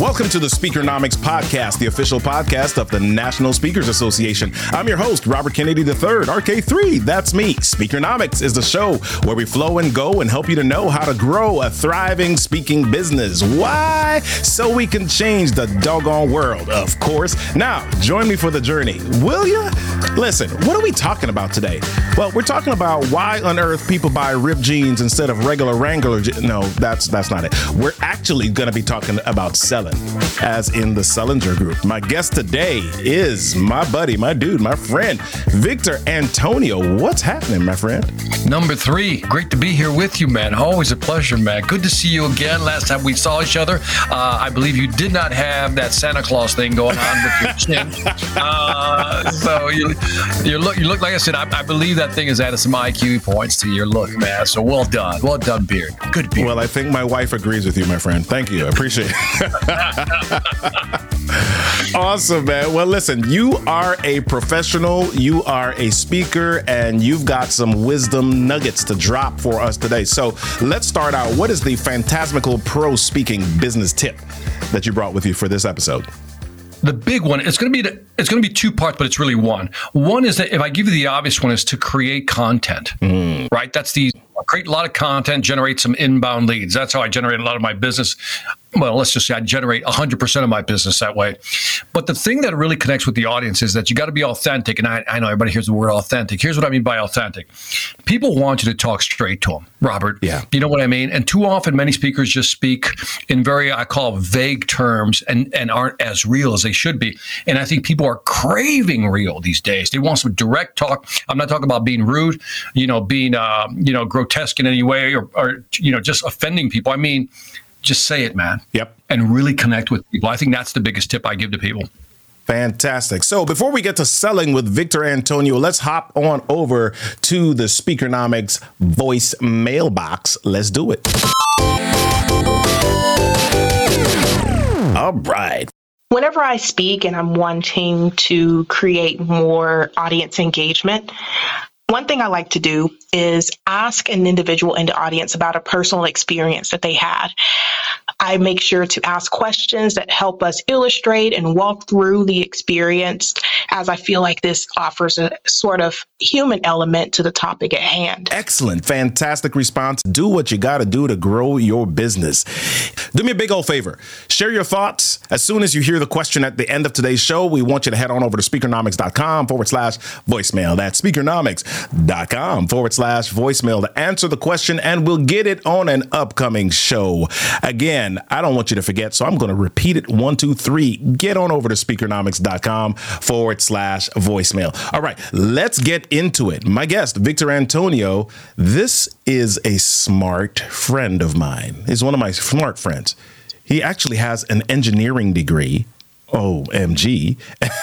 Welcome to the Speakernomics Podcast, the official podcast of the National Speakers Association. I'm your host, Robert Kennedy III, RK3. That's me. Speakernomics is the show where we flow and go and help you to know how to grow a thriving speaking business. Why? So we can change the doggone world, of course. Now, join me for the journey, will you? Listen, what are we talking about today? Well, we're talking about why on earth people buy ripped jeans instead of regular Wrangler. Je- no, that's that's not it. We're actually going to be talking about selling, as in the Sellinger Group. My guest today is my buddy, my dude, my friend, Victor Antonio. What's happening, my friend? Number three, great to be here with you, man. Always a pleasure, man. Good to see you again. Last time we saw each other, uh, I believe you did not have that Santa Claus thing going on with your chin. Uh, so you, you look, you look like I said. I, I believe that thing has added some IQ points to your look, man. So well done, well done, beard. Good beard. Well, I think my wife agrees with you, my friend. Thank you. I appreciate it. awesome, man. Well, listen, you are a professional, you are a speaker, and you've got some wisdom nuggets to drop for us today. So let's start out. What is the Phantasmical Pro Speaking business tip that you brought with you for this episode? the big one it's going to be the, it's going to be two parts but it's really one one is that if i give you the obvious one is to create content mm-hmm. right that's the create a lot of content generate some inbound leads that's how i generate a lot of my business well let's just say i generate 100% of my business that way but the thing that really connects with the audience is that you got to be authentic and I, I know everybody hears the word authentic here's what i mean by authentic people want you to talk straight to them robert Yeah. you know what I mean? And too often, many speakers just speak in very, I call vague terms and, and aren't as real as they should be. And I think people are craving real these days. They want some direct talk. I'm not talking about being rude, you know, being, uh, you know, grotesque in any way or, or, you know, just offending people. I mean, just say it, man. Yep. And really connect with people. I think that's the biggest tip I give to people. Fantastic. So before we get to selling with Victor Antonio, let's hop on over to the Speakernomics voice mailbox. Let's do it. All right. whenever I speak and I'm wanting to create more audience engagement, one thing I like to do is ask an individual in the audience about a personal experience that they had. I make sure to ask questions that help us illustrate and walk through the experience as I feel like this offers a sort of human element to the topic at hand. Excellent. Fantastic response. Do what you got to do to grow your business. Do me a big old favor. Share your thoughts. As soon as you hear the question at the end of today's show, we want you to head on over to speakernomics.com forward slash voicemail. That's speakernomics.com forward slash voicemail to answer the question, and we'll get it on an upcoming show. Again, I don't want you to forget, so I'm going to repeat it one, two, three. Get on over to speakernomics.com forward slash voicemail. All right, let's get into it. My guest, Victor Antonio, this is a smart friend of mine. He's one of my smart friends. He actually has an engineering degree. OMG.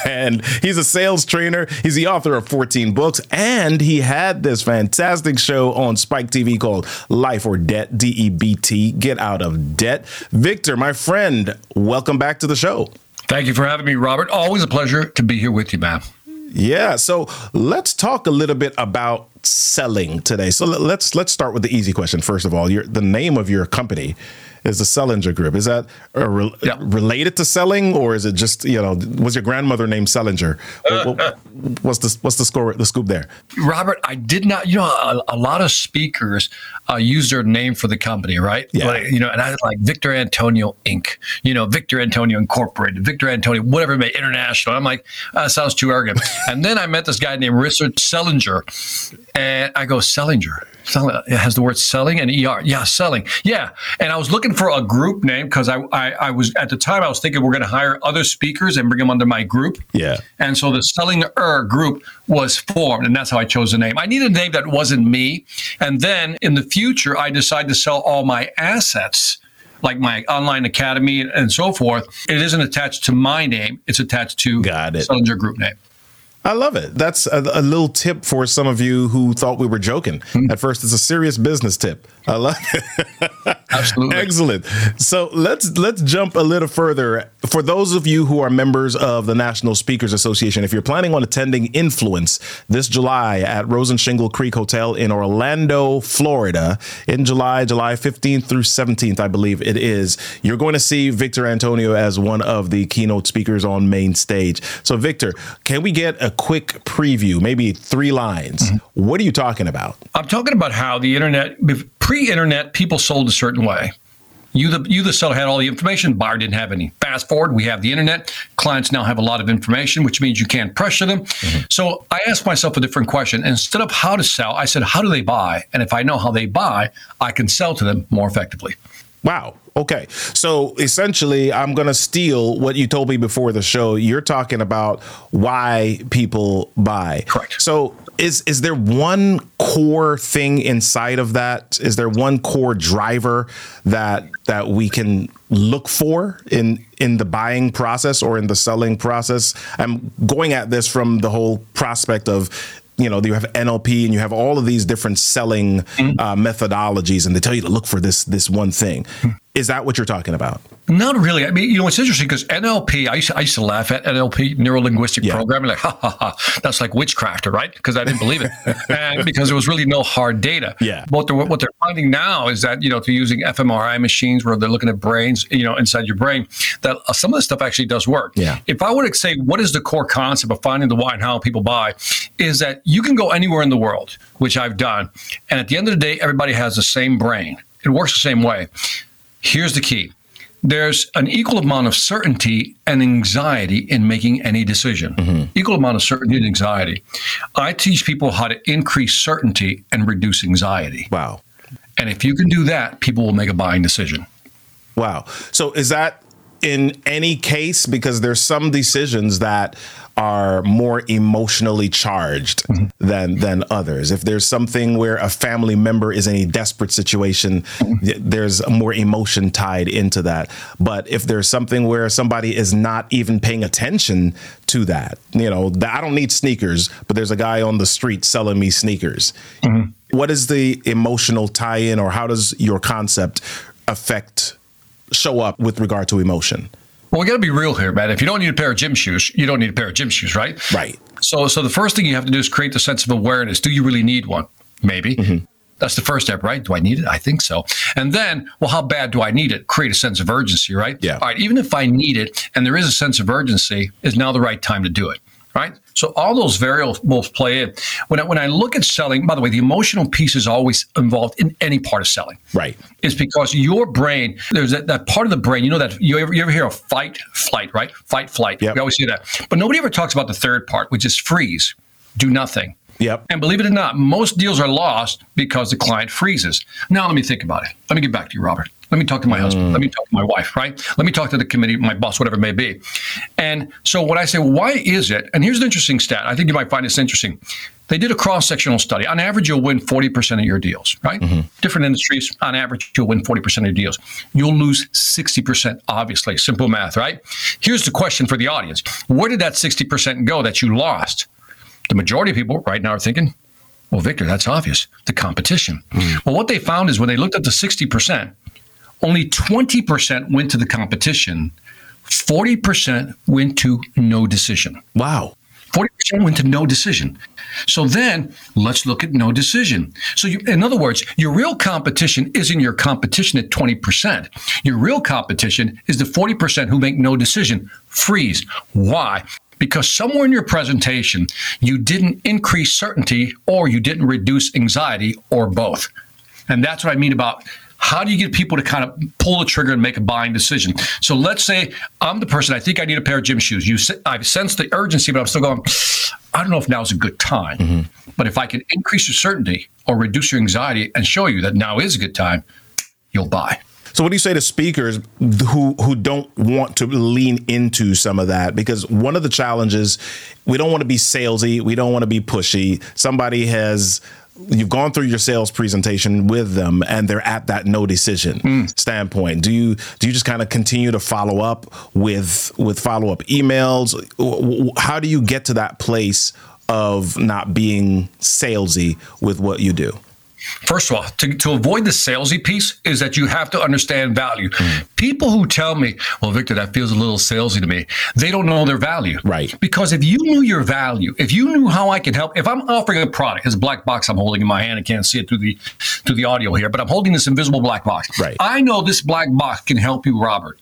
And he's a sales trainer. He's the author of 14 books. And he had this fantastic show on Spike TV called Life or Debt, D E B T, Get Out of Debt. Victor, my friend, welcome back to the show. Thank you for having me, Robert. Always a pleasure to be here with you, man. Yeah, so let's talk a little bit about selling today. So let- let's let's start with the easy question first of all. Your the name of your company is the Sellinger Group. Is that uh, re- Yeah. related to selling, or is it just you know was your grandmother named Sellinger? What, what- what's the what's the score? The scoop there, Robert. I did not. You know, a, a lot of speakers uh, use their name for the company, right? Yeah. Like, you know, and I like Victor Antonio Inc. You know, Victor Antonio Incorporated, Victor Antonio, whatever, it may international. I'm like, uh, sounds too arrogant. and then I met this guy named Richard Sellinger, and I go Sellinger. Selling, it has the word selling and er. Yeah, selling. Yeah, and I was looking for a group name because I, I I was at the time I was thinking we're going to hire other speakers and bring them under my group. Yeah. And so the Selling Er group was formed, and that's how I chose the name. I needed a name that wasn't me. And then in the future, I decided to sell all my assets, like my online academy and so forth. It isn't attached to my name; it's attached to Got it. Sellinger Group name. I love it. That's a, a little tip for some of you who thought we were joking. Hmm. At first, it's a serious business tip. I love it. Absolutely. Excellent. So let's let's jump a little further. For those of you who are members of the National Speakers Association, if you're planning on attending Influence this July at Rosen Shingle Creek Hotel in Orlando, Florida, in July, July 15th through 17th, I believe it is, you're going to see Victor Antonio as one of the keynote speakers on main stage. So, Victor, can we get a quick preview, maybe three lines? Mm-hmm. What are you talking about? I'm talking about how the internet, pre-internet, people sold a certain way. You the you the seller had all the information. Buyer didn't have any. Fast forward, we have the internet. Clients now have a lot of information, which means you can't pressure them. Mm-hmm. So I asked myself a different question. Instead of how to sell, I said, how do they buy? And if I know how they buy, I can sell to them more effectively. Wow. Okay. So essentially, I'm going to steal what you told me before the show. You're talking about why people buy. Correct. So is is there one core thing inside of that? Is there one core driver that that we can look for in in the buying process or in the selling process? I'm going at this from the whole prospect of you know you have NLP and you have all of these different selling uh, methodologies, and they tell you to look for this this one thing. Is that what you're talking about? Not really. I mean, you know, it's interesting because NLP, I used, to, I used to laugh at NLP, neuro linguistic Yeah. programming, like, ha, ha, ha, that's like witchcraft, right? Because I didn't believe it. and because there was really no hard data. Yeah. What they're, what they're finding now is that, you know, through using fMRI machines where they're looking at brains, you know, inside your brain, that uh, some of this stuff actually does work. Yeah. If I were to say, what is the core concept of finding the why and how people buy, is that you can go anywhere in the world, which I've done. And at the end of the day, everybody has the same brain. It works the same way. Here's the key there's an equal amount of certainty and anxiety in making any decision. Mm-hmm. Equal amount of certainty and anxiety. I teach people how to increase certainty and reduce anxiety. Wow. And if you can do that, people will make a buying decision. Wow. So is that in any case because there's some decisions that are more emotionally charged mm-hmm. than than others. If there's something where a family member is in a desperate situation, mm-hmm. th- there's more emotion tied into that. But if there's something where somebody is not even paying attention to that, you know, I don't need sneakers, but there's a guy on the street selling me sneakers. Mm-hmm. What is the emotional tie-in or how does your concept affect show up with regard to emotion. Well, we got to be real here, man. If you don't need a pair of gym shoes, you don't need a pair of gym shoes, right? Right. So, so the first thing you have to do is create the sense of awareness. Do you really need one? Maybe. Mm-hmm. That's the first step, right? Do I need it? I think so. And then, well, how bad do I need it? Create a sense of urgency, right? Yeah. All right. Even if I need it and there is a sense of urgency, is now the right time to do it, right? So all those variables play in. When I, when I look at selling, by the way, the emotional piece is always involved in any part of selling. Right. Is because your brain, there's that, that part of the brain, you know that you ever, you ever hear of fight, flight, right? Fight, flight. Yep. We always hear that. But nobody ever talks about the third part, which is freeze, do nothing. Yep. And believe it or not, most deals are lost because the client freezes. Now, let me think about it. Let me get back to you, Robert. Let me talk to my mm. husband. Let me talk to my wife, right? Let me talk to the committee, my boss, whatever it may be. And so when I say, why is it? And here's an interesting stat. I think you might find this interesting. They did a cross sectional study. On average, you'll win 40% of your deals, right? Mm-hmm. Different industries, on average, you'll win 40% of your deals. You'll lose 60%, obviously. Simple math, right? Here's the question for the audience Where did that 60% go that you lost? The majority of people right now are thinking, well, Victor, that's obvious. The competition. Mm. Well, what they found is when they looked at the 60%, only 20% went to the competition, 40% went to no decision. Wow. 40% went to no decision. So then let's look at no decision. So, you, in other words, your real competition isn't your competition at 20%. Your real competition is the 40% who make no decision. Freeze. Why? because somewhere in your presentation, you didn't increase certainty or you didn't reduce anxiety or both. And that's what I mean about how do you get people to kind of pull the trigger and make a buying decision? So let's say I'm the person, I think I need a pair of gym shoes. You, I've sensed the urgency, but I'm still going, I don't know if now is a good time. Mm-hmm. But if I can increase your certainty or reduce your anxiety and show you that now is a good time, you'll buy. So, what do you say to speakers who who don't want to lean into some of that? Because one of the challenges, we don't want to be salesy, we don't want to be pushy. Somebody has you've gone through your sales presentation with them and they're at that no decision mm. standpoint. Do you do you just kind of continue to follow up with with follow up emails how do you get to that place of not being salesy with what you do First of all, to, to avoid the salesy piece is that you have to understand value. Mm. People who tell me, well, Victor, that feels a little salesy to me, they don't know their value. Right. Because if you knew your value, if you knew how I could help, if I'm offering a product, this black box I'm holding in my hand, I can't see it through the through the audio here, but I'm holding this invisible black box. Right. I know this black box can help you, Robert.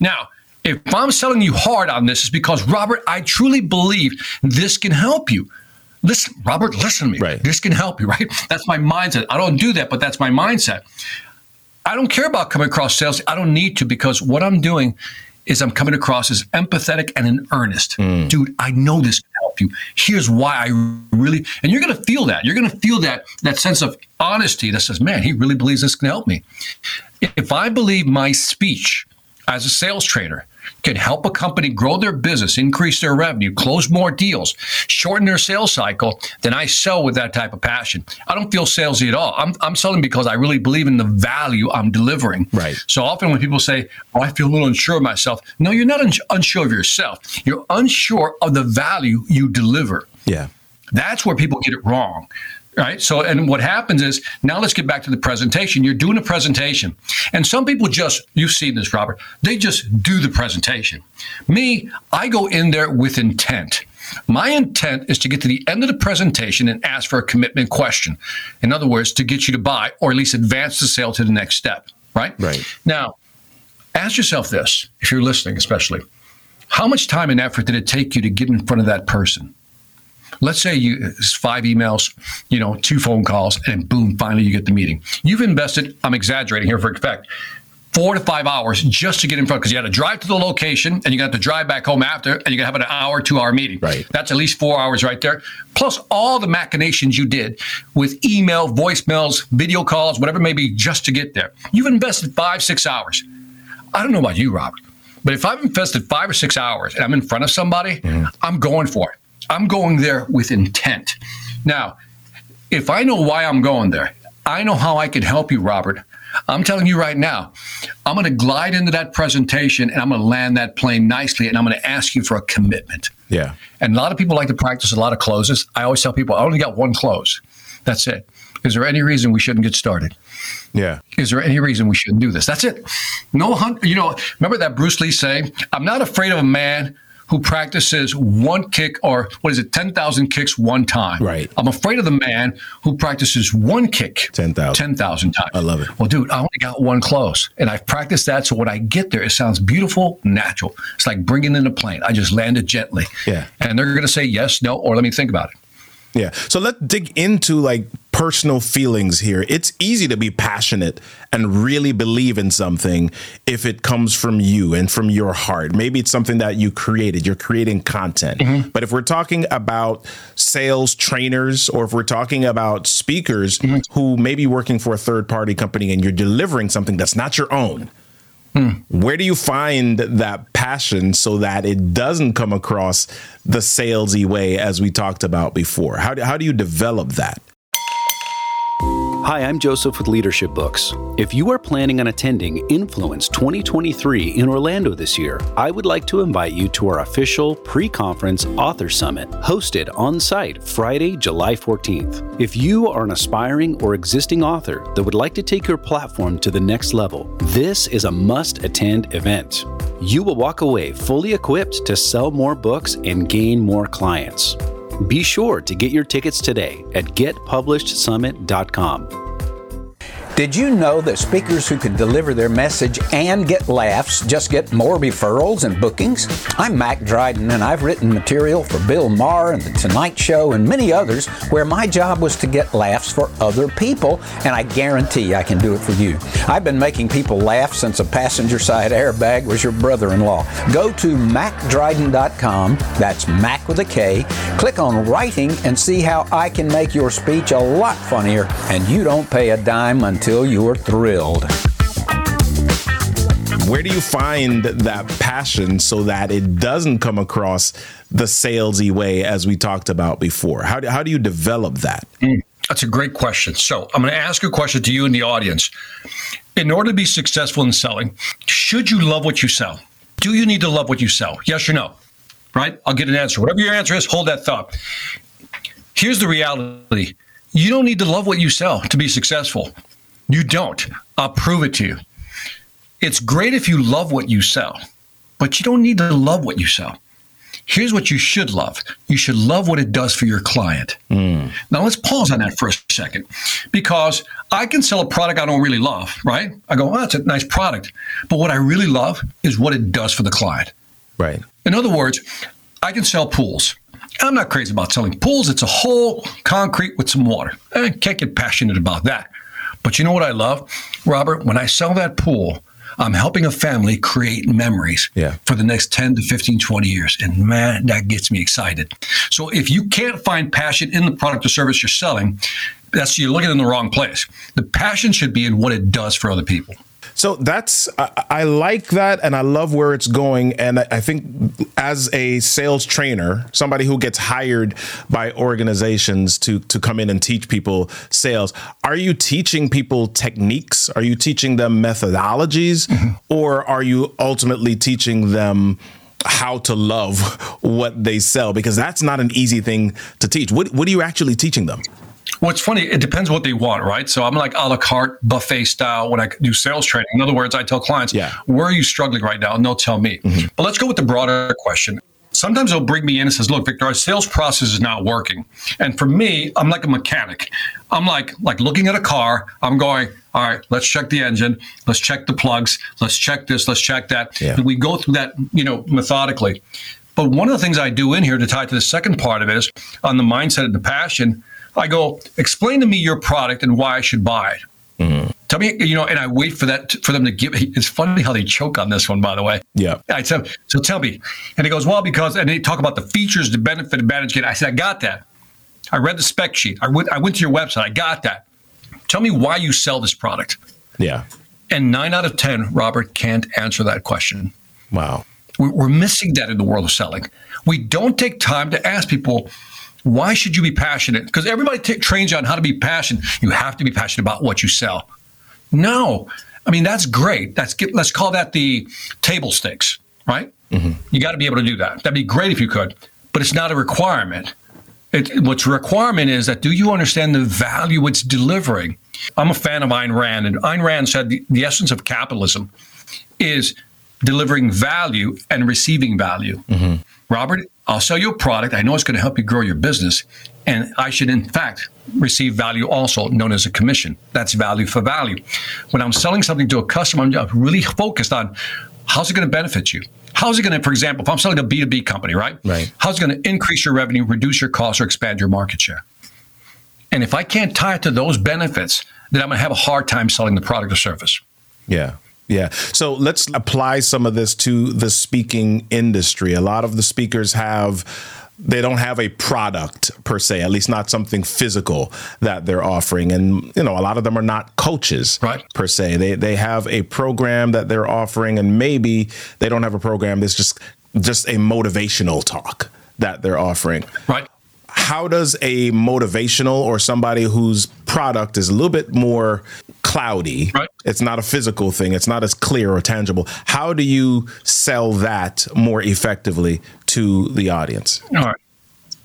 Now, if I'm selling you hard on this, it's because Robert, I truly believe this can help you listen, Robert, listen to me. Right. This can help you, right? That's my mindset. I don't do that, but that's my mindset. I don't care about coming across sales. I don't need to because what I'm doing is I'm coming across as empathetic and in earnest. Mm. Dude, I know this can help you. Here's why I really and you're gonna feel that. You're gonna feel that that sense of honesty that says, man, he really believes this can help me. If I believe my speech as a sales trainer can help a company grow their business, increase their revenue, close more deals, shorten their sales cycle, then I sell with that type of passion. I don't feel salesy at all. I'm, I'm selling because I really believe in the value I'm delivering. Right. So often when people say, oh, I feel a little unsure of myself, no, you're not un- unsure of yourself. You're unsure of the value you deliver. Yeah. That's where people get it wrong right? So and what happens is now let's get back to the presentation. You're doing a presentation. And some people just you've seen this robert they just do the presentation. Me i go in there with intent. My intent is to get to the end of the presentation and ask for a commitment question. In other words to get you to buy or at least advance the sale to the next step right? Right. Now ask yourself this if you're listening especially. How much time and effort did it take you to get in front of that person let's say you it's five emails, you know, two phone calls, and boom, finally you get the meeting. You've invested, I'm exaggerating here for effect, four to five hours just to get in front because you had to drive to the location and you got to drive back home after and you got to have an hour, two hour meeting. Right. That's at least four hours right there. Plus all the machinations you did with email, voicemails, video calls, whatever it may be, just to get there. You've invested five, six hours. I don't know about you, Robert, but if I've invested five or six hours and I'm in front of somebody, mm. I'm going for it. I'm going there with intent. Now, if I know why I'm going there, I know how I can help you, Robert. I'm telling you right now, I'm going to glide into that presentation and I'm going to land that plane nicely and I'm going to ask you for a commitment. Yeah. And a lot of people like to practice a lot of closes. I always tell people, I only got one close. That's it. Is there any reason we shouldn't get started? Yeah. Is there any reason we shouldn't do this? That's it. No hunt. You know, remember that Bruce Lee saying, I'm not afraid of a man who practices one kick or what is it, 10,000 kicks one time. Right. I'm afraid of the man who practices one kick 10,000 10, times. I love it. Well, dude, I only got one close and I've practiced that. So when I get there, it sounds beautiful, natural. It's like bringing in a plane. I just landed gently. Yeah. And they're going to say yes, no, or let me think about it. Yeah. So let's dig into like personal feelings here. It's easy to be passionate and really believe in something if it comes from you and from your heart. Maybe it's something that you created, you're creating content. Mm-hmm. But if we're talking about sales trainers or if we're talking about speakers mm-hmm. who may be working for a third party company and you're delivering something that's not your own, Where do you find that passion so that it doesn't come across the salesy way as we talked about before? How do, how do you develop that? Hi, I'm Joseph with Leadership Books. If you are planning on attending Influence 2023 in Orlando this year, I would like to invite you to our official pre conference author summit hosted on site Friday, July 14th. If you are an aspiring or existing author that would like to take your platform to the next level, this is a must attend event. You will walk away fully equipped to sell more books and gain more clients. Be sure to get your tickets today at getpublishedsummit.com. Did you know that speakers who can deliver their message and get laughs just get more referrals and bookings? I'm Mack Dryden, and I've written material for Bill Maher and The Tonight Show and many others where my job was to get laughs for other people, and I guarantee I can do it for you. I've been making people laugh since a passenger side airbag was your brother in law. Go to mackdryden.com, that's Mac with a K, click on writing, and see how I can make your speech a lot funnier, and you don't pay a dime until until you're thrilled. Where do you find that passion so that it doesn't come across the salesy way as we talked about before? How do, how do you develop that? Mm, that's a great question. So I'm going to ask a question to you in the audience. In order to be successful in selling, should you love what you sell? Do you need to love what you sell? Yes or no? Right? I'll get an answer. Whatever your answer is, hold that thought. Here's the reality you don't need to love what you sell to be successful. You don't. I'll prove it to you. It's great if you love what you sell, but you don't need to love what you sell. Here's what you should love you should love what it does for your client. Mm. Now, let's pause on that for a second because I can sell a product I don't really love, right? I go, oh, it's a nice product. But what I really love is what it does for the client. Right. In other words, I can sell pools. I'm not crazy about selling pools. It's a whole concrete with some water. I can't get passionate about that. But you know what I love, Robert? When I sell that pool, I'm helping a family create memories yeah. for the next 10 to 15, 20 years. And man, that gets me excited. So if you can't find passion in the product or service you're selling, that's you're looking in the wrong place. The passion should be in what it does for other people. So that's I, I, like that, and I love where it's going. And I think as a sales trainer, somebody who gets hired by organizations to to come in and teach people sales, are you teaching people techniques? Are you teaching them methodologies, mm-hmm. or are you ultimately teaching them? how to love what they sell because that's not an easy thing to teach. What what are you actually teaching them? It's funny. It depends what they want, right? So I'm like a la carte buffet style when I do sales training. In other words, I tell clients, yeah. where are you struggling right now? And they'll tell me. Mm-hmm. But let's go with the broader question. Sometimes they'll bring me in and says, look, Victor, our sales process is not working. And for me, I'm like a mechanic. I'm like, like looking at a car, I'm going, all right, let's check the engine, let's check the plugs, let's check this, let's check that. Yeah. And we go through that, you know, methodically. But one of the things I do in here to tie to the second part of it is on the mindset and the passion, I go, explain to me your product and why I should buy it. Mm-hmm. Tell me, you know, and I wait for that for them to give. It's funny how they choke on this one, by the way. Yeah. I said, so tell me, and he goes, well, because, and they talk about the features, the benefit, advantage. I said, I got that. I read the spec sheet. I went, I went to your website. I got that. Tell me why you sell this product. Yeah. And nine out of ten, Robert can't answer that question. Wow. We're missing that in the world of selling. We don't take time to ask people why should you be passionate? Because everybody t- trains you on how to be passionate. You have to be passionate about what you sell. No, I mean that's great. That's let's call that the table stakes, right? Mm-hmm. You got to be able to do that. That'd be great if you could, but it's not a requirement. It, what's a requirement is that do you understand the value it's delivering? I'm a fan of Ayn Rand, and Ayn Rand said the, the essence of capitalism is delivering value and receiving value. Mm-hmm. Robert, I'll sell you a product. I know it's going to help you grow your business. And I should, in fact, receive value also, known as a commission. That's value for value. When I'm selling something to a customer, I'm really focused on how's it going to benefit you? How's it going to, for example, if I'm selling a B2B company, right? Right. How's it going to increase your revenue, reduce your costs, or expand your market share? And if I can't tie it to those benefits, then I'm going to have a hard time selling the product or service. Yeah. Yeah. So let's apply some of this to the speaking industry. A lot of the speakers have they don't have a product per se, at least not something physical that they're offering. And you know, a lot of them are not coaches right. per se. They they have a program that they're offering, and maybe they don't have a program that's just just a motivational talk that they're offering. Right how does a motivational or somebody whose product is a little bit more cloudy right. it's not a physical thing it's not as clear or tangible how do you sell that more effectively to the audience all right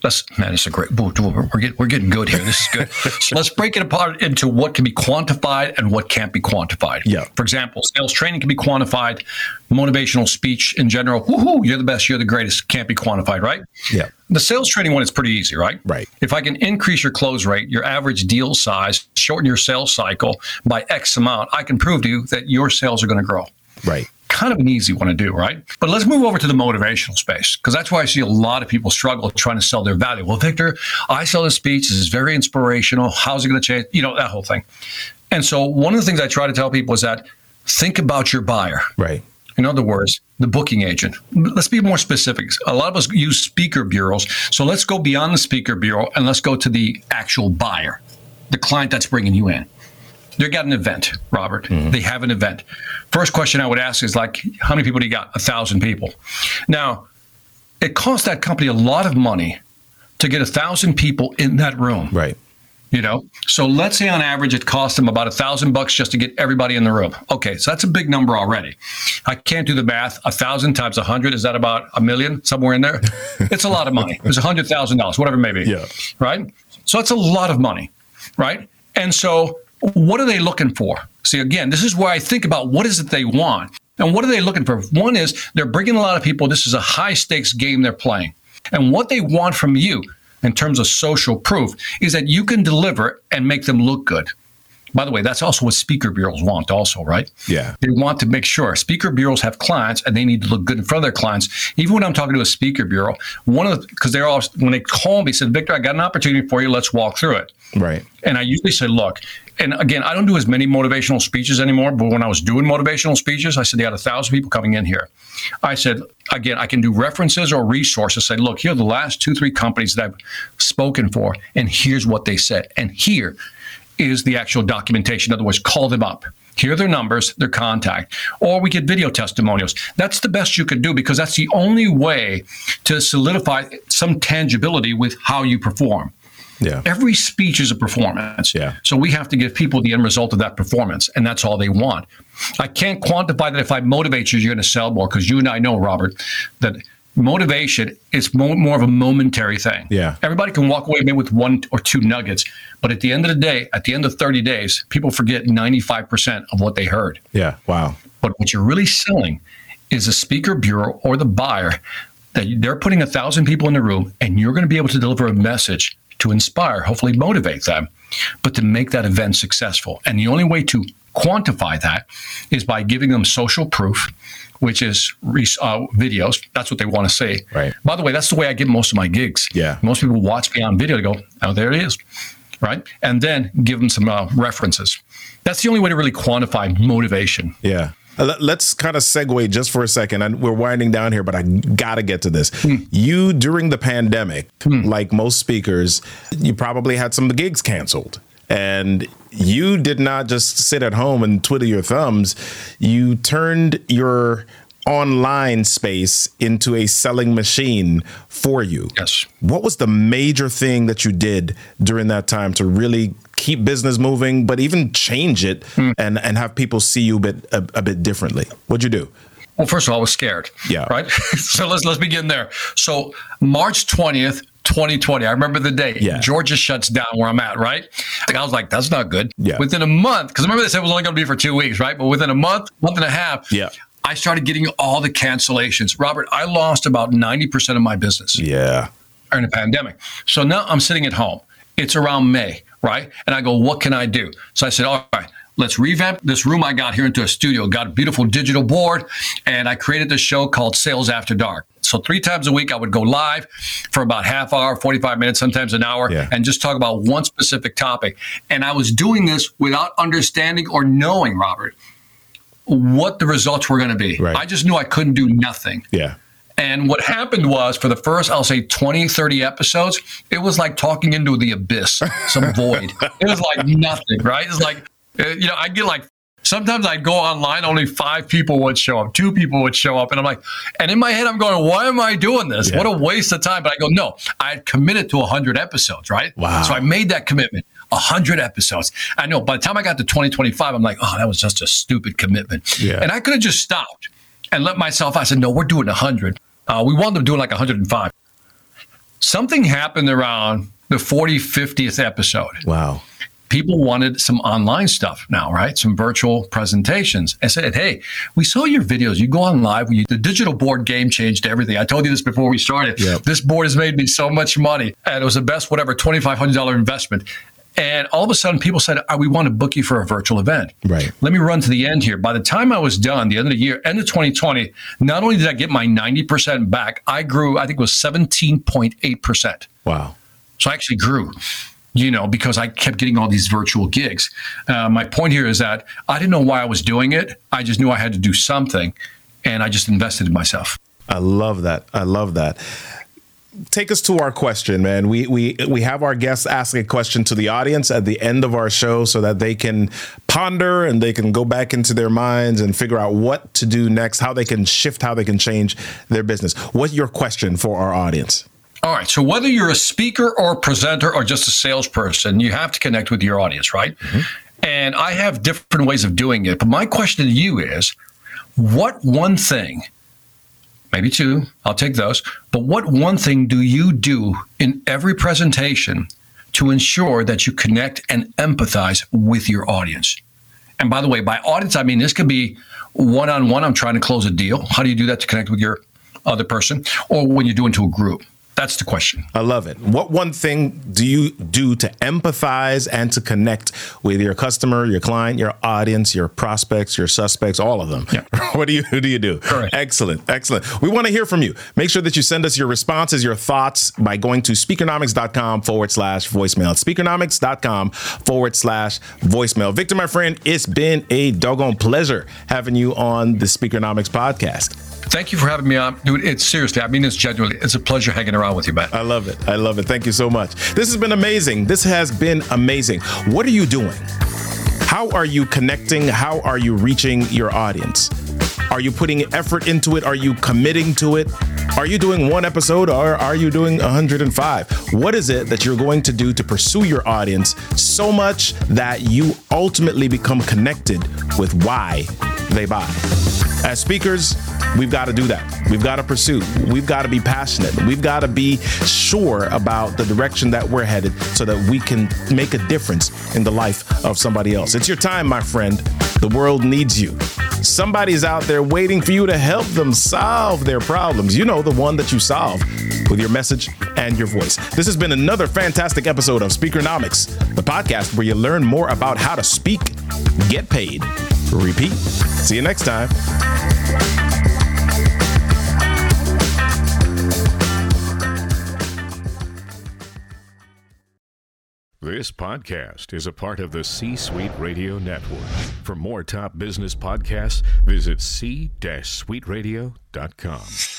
Let's man, it's a great. We're, we're, getting, we're getting good here. This is good. so let's break it apart into what can be quantified and what can't be quantified. Yeah. For example, sales training can be quantified. Motivational speech in general, woohoo, you're the best, you're the greatest, can't be quantified, right? Yeah. The sales training one is pretty easy, right? Right. If I can increase your close rate, your average deal size, shorten your sales cycle by X amount, I can prove to you that your sales are going to grow. Right kind of an easy one to do, right? But let's move over to the motivational space because that's why I see a lot of people struggle trying to sell their value. Well, Victor, I sell this speech. This is very inspirational. How's it going to change? You know, that whole thing. And so one of the things I try to tell people is that think about your buyer. Right. In other words, the booking agent. Let's be more specific. A lot of us use speaker bureaus. So let's go beyond the speaker bureau and let's go to the actual buyer, the client that's bringing you in they got an event, Robert. Mm-hmm. They have an event. First question I would ask is like, how many people do you got? A thousand people. Now, it costs that company a lot of money to get a thousand people in that room. Right. You know, so let's say on average it costs them about a thousand bucks just to get everybody in the room. Okay, so that's a big number already. I can't do the math. A thousand times a hundred is that about a million somewhere in there? it's a lot of money. It's a hundred thousand dollars, whatever it may be. Yeah. Right. So it's a lot of money, right? And so what are they looking for? See, again, this is where I think about what is it they want. And what are they looking for? One is they're bringing a lot of people. This is a high stakes game they're playing. And what they want from you in terms of social proof is that you can deliver and make them look good. By the way, that's also what speaker bureaus want, also, right? Yeah. They want to make sure speaker bureaus have clients and they need to look good in front of their clients. Even when I'm talking to a speaker bureau, one of the, because they're all, when they call me, said, Victor, I got an opportunity for you. Let's walk through it. Right. And I usually say, look, and again, I don't do as many motivational speeches anymore. But when I was doing motivational speeches, I said they had a thousand people coming in here. I said, again, I can do references or resources. Say, look, here are the last two, three companies that I've spoken for, and here's what they said. And here is the actual documentation. In other words, call them up. Here are their numbers, their contact, or we get video testimonials. That's the best you could do because that's the only way to solidify some tangibility with how you perform. Yeah. Every speech is a performance. Yeah. So we have to give people the end result of that performance, and that's all they want. I can't quantify that if I motivate you, you're going to sell more because you and I know, Robert, that motivation is mo- more of a momentary thing. Yeah. Everybody can walk away with one or two nuggets, but at the end of the day, at the end of 30 days, people forget 95% of what they heard. Yeah. Wow. But what you're really selling is a speaker bureau or the buyer that they're putting a thousand people in the room and you're going to be able to deliver a message to inspire, hopefully motivate them, but to make that event successful. And the only way to quantify that is by giving them social proof, which is uh, videos. That's what they want to see. Right. By the way, that's the way I get most of my gigs. Yeah. Most people watch me on video. They go, oh, there it is. Right. And then give them some uh, references. That's the only way to really quantify motivation. Yeah. Uh, let's kind of segue just for a second. And we're winding down here, but I got to get to this. Hmm. You, during the pandemic, hmm. like most speakers, you probably had some gigs canceled. And you did not just sit at home and twiddle your thumbs. You turned your online space into a selling machine for you. Yes. What was the major thing that you did during that time to really keep business moving, but even change it mm. and, and have people see you a bit, a, a bit differently? What'd you do? Well, first of all, I was scared. Yeah. Right. so let's let's begin there. So March twentieth, 2020. I remember the day. Yeah. Georgia shuts down where I'm at, right? I was like, that's not good. Yeah. Within a month, because remember they said it was only going to be for two weeks, right? But within a month, month and a half, yeah. I started getting all the cancellations. Robert, I lost about 90% of my business. Yeah. During the pandemic. So now I'm sitting at home. It's around May, right? And I go, what can I do? So I said, all right, let's revamp this room I got here into a studio. Got a beautiful digital board, and I created this show called Sales After Dark. So three times a week, I would go live for about half hour, 45 minutes, sometimes an hour, yeah. and just talk about one specific topic. And I was doing this without understanding or knowing, Robert, what the results were going to be. Right. I just knew I couldn't do nothing. Yeah. And what happened was for the first, I'll say 20, 30 episodes, it was like talking into the abyss, some void. It was like nothing, right? It's like, uh, you know, I get like Sometimes I'd go online, only five people would show up, two people would show up. And I'm like, and in my head, I'm going, why am I doing this? Yeah. What a waste of time. But I go, no, I had committed to 100 episodes, right? Wow. So I made that commitment. 100 episodes. I know by the time I got to 2025, I'm like, oh, that was just a stupid commitment. Yeah. And I could have just stopped and let myself, I said, no, we're doing 100. Uh, we wound up doing like 105. Something happened around the 40, 50th episode. Wow. People wanted some online stuff now, right? Some virtual presentations. I said, Hey, we saw your videos. You go on live. You, the digital board game changed everything. I told you this before we started. Yep. This board has made me so much money. And it was the best, whatever, $2,500 investment. And all of a sudden, people said, oh, "We want to book you for a virtual event." Right. Let me run to the end here. By the time I was done, the end of the year, end of 2020, not only did I get my 90% back, I grew. I think it was 17.8 percent. Wow. So I actually grew. You know, because I kept getting all these virtual gigs. Uh, my point here is that I didn't know why I was doing it. I just knew I had to do something, and I just invested in myself. I love that. I love that take us to our question, man. We we we have our guests ask a question to the audience at the end of our show so that they can ponder and they can go back into their minds and figure out what to do next, how they can shift, how they can change their business. What's your question for our audience? All right. So whether you're a speaker or a presenter or just a salesperson, you have to connect with your audience, right? Mm-hmm. And I have different ways of doing it. But my question to you is what one thing maybe two, I'll take those. But what one thing do you do in every presentation to ensure that you connect and empathize with your audience? And by the way, by audience, I mean this could be one on one. I'm trying to close a deal. How do you do that to connect with your other person? Or when you're doing to a group? That's the question. I love it. What one thing do you do to empathize and to connect with your customer, your client, your audience, your prospects, your suspects, all of them? Yeah. what do you who do you do? Correct. Excellent. Excellent. We want to hear from you. Make sure that you send us your responses, your thoughts by going to speakernomics.com forward slash voicemail. Speakernomics.com forward slash voicemail. Victor, my friend, it's been a doggone pleasure having you on the Speakernomics podcast. Thank you for having me on, dude. It's seriously, I mean, it's genuinely, it's a pleasure hanging around with you, man. I love it. I love it. Thank you so much. This has been amazing. This has been amazing. What are you doing? How are you connecting? How are you reaching your audience? Are you putting effort into it? Are you committing to it? Are you doing one episode or are you doing 105? What is it that you're going to do to pursue your audience so much that you ultimately become connected with why they buy? As speakers, we've got to do that. We've got to pursue. We've got to be passionate. We've got to be sure about the direction that we're headed so that we can make a difference in the life of somebody else. It's your time, my friend. The world needs you. Somebody's out there waiting for you to help them solve their problems. You know, the one that you solve with your message and your voice. This has been another fantastic episode of Speakernomics, the podcast where you learn more about how to speak, get paid, repeat. See you next time. This podcast is a part of the C Suite Radio Network. For more top business podcasts, visit c-suiteradio.com.